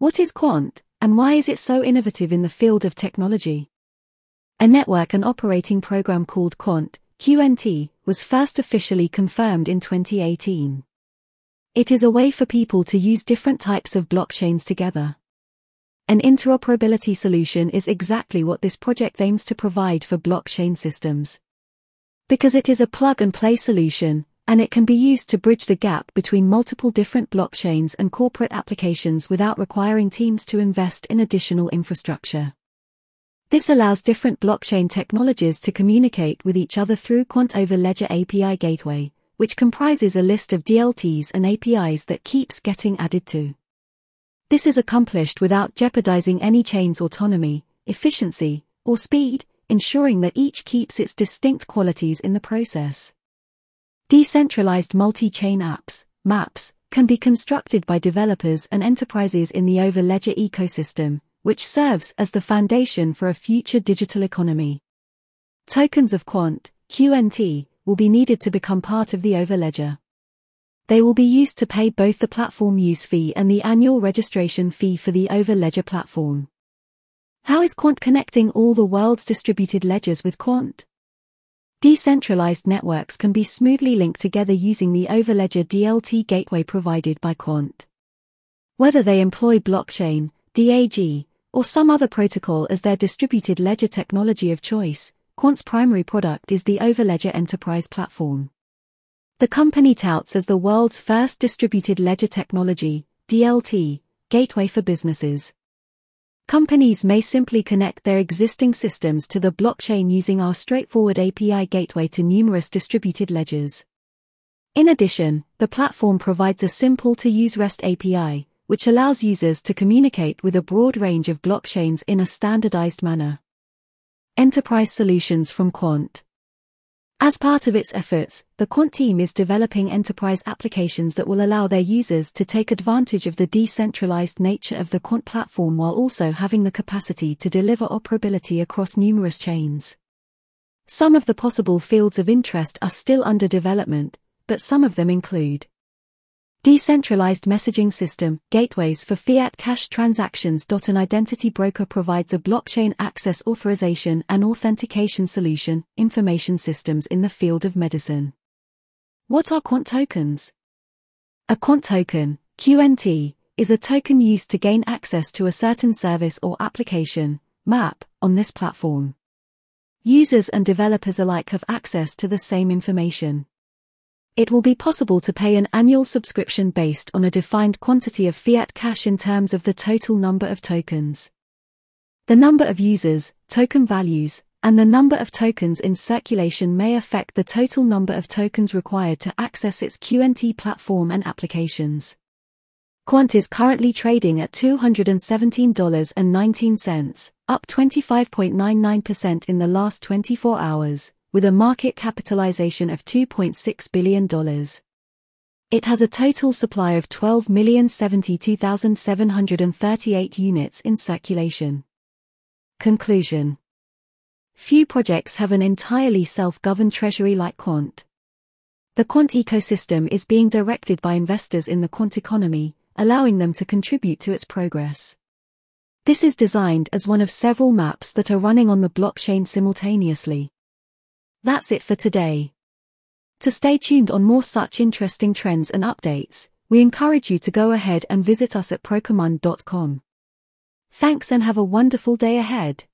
What is Quant, and why is it so innovative in the field of technology? A network and operating program called Quant, QNT, was first officially confirmed in 2018. It is a way for people to use different types of blockchains together. An interoperability solution is exactly what this project aims to provide for blockchain systems. Because it is a plug and play solution, and it can be used to bridge the gap between multiple different blockchains and corporate applications without requiring teams to invest in additional infrastructure. This allows different blockchain technologies to communicate with each other through Quant Overledger API Gateway, which comprises a list of DLTs and APIs that keeps getting added to. This is accomplished without jeopardizing any chain's autonomy, efficiency, or speed, ensuring that each keeps its distinct qualities in the process. Decentralized multi-chain apps, MAPS, can be constructed by developers and enterprises in the Overledger ecosystem, which serves as the foundation for a future digital economy. Tokens of Quant, QNT, will be needed to become part of the Overledger. They will be used to pay both the platform use fee and the annual registration fee for the Overledger platform. How is Quant connecting all the world's distributed ledgers with Quant? Decentralized networks can be smoothly linked together using the Overledger DLT gateway provided by Quant. Whether they employ blockchain, DAG, or some other protocol as their distributed ledger technology of choice, Quant's primary product is the Overledger Enterprise Platform. The company touts as the world's first distributed ledger technology, DLT, gateway for businesses. Companies may simply connect their existing systems to the blockchain using our straightforward API gateway to numerous distributed ledgers. In addition, the platform provides a simple to use REST API, which allows users to communicate with a broad range of blockchains in a standardized manner. Enterprise Solutions from Quant as part of its efforts, the Quant team is developing enterprise applications that will allow their users to take advantage of the decentralized nature of the Quant platform while also having the capacity to deliver operability across numerous chains. Some of the possible fields of interest are still under development, but some of them include Decentralized messaging system, gateways for fiat cash transactions. An identity broker provides a blockchain access authorization and authentication solution, information systems in the field of medicine. What are quant tokens? A quant token, QNT, is a token used to gain access to a certain service or application, MAP, on this platform. Users and developers alike have access to the same information. It will be possible to pay an annual subscription based on a defined quantity of fiat cash in terms of the total number of tokens. The number of users, token values, and the number of tokens in circulation may affect the total number of tokens required to access its QNT platform and applications. Quant is currently trading at $217.19, up 25.99% in the last 24 hours, with a market capitalization of $2.6 billion. It has a total supply of 12,072,738 units in circulation. Conclusion Few projects have an entirely self-governed treasury like Quant. The Quant ecosystem is being directed by investors in the Quant economy, allowing them to contribute to its progress. This is designed as one of several maps that are running on the blockchain simultaneously. That's it for today. To stay tuned on more such interesting trends and updates, we encourage you to go ahead and visit us at procommand.com. Thanks and have a wonderful day ahead.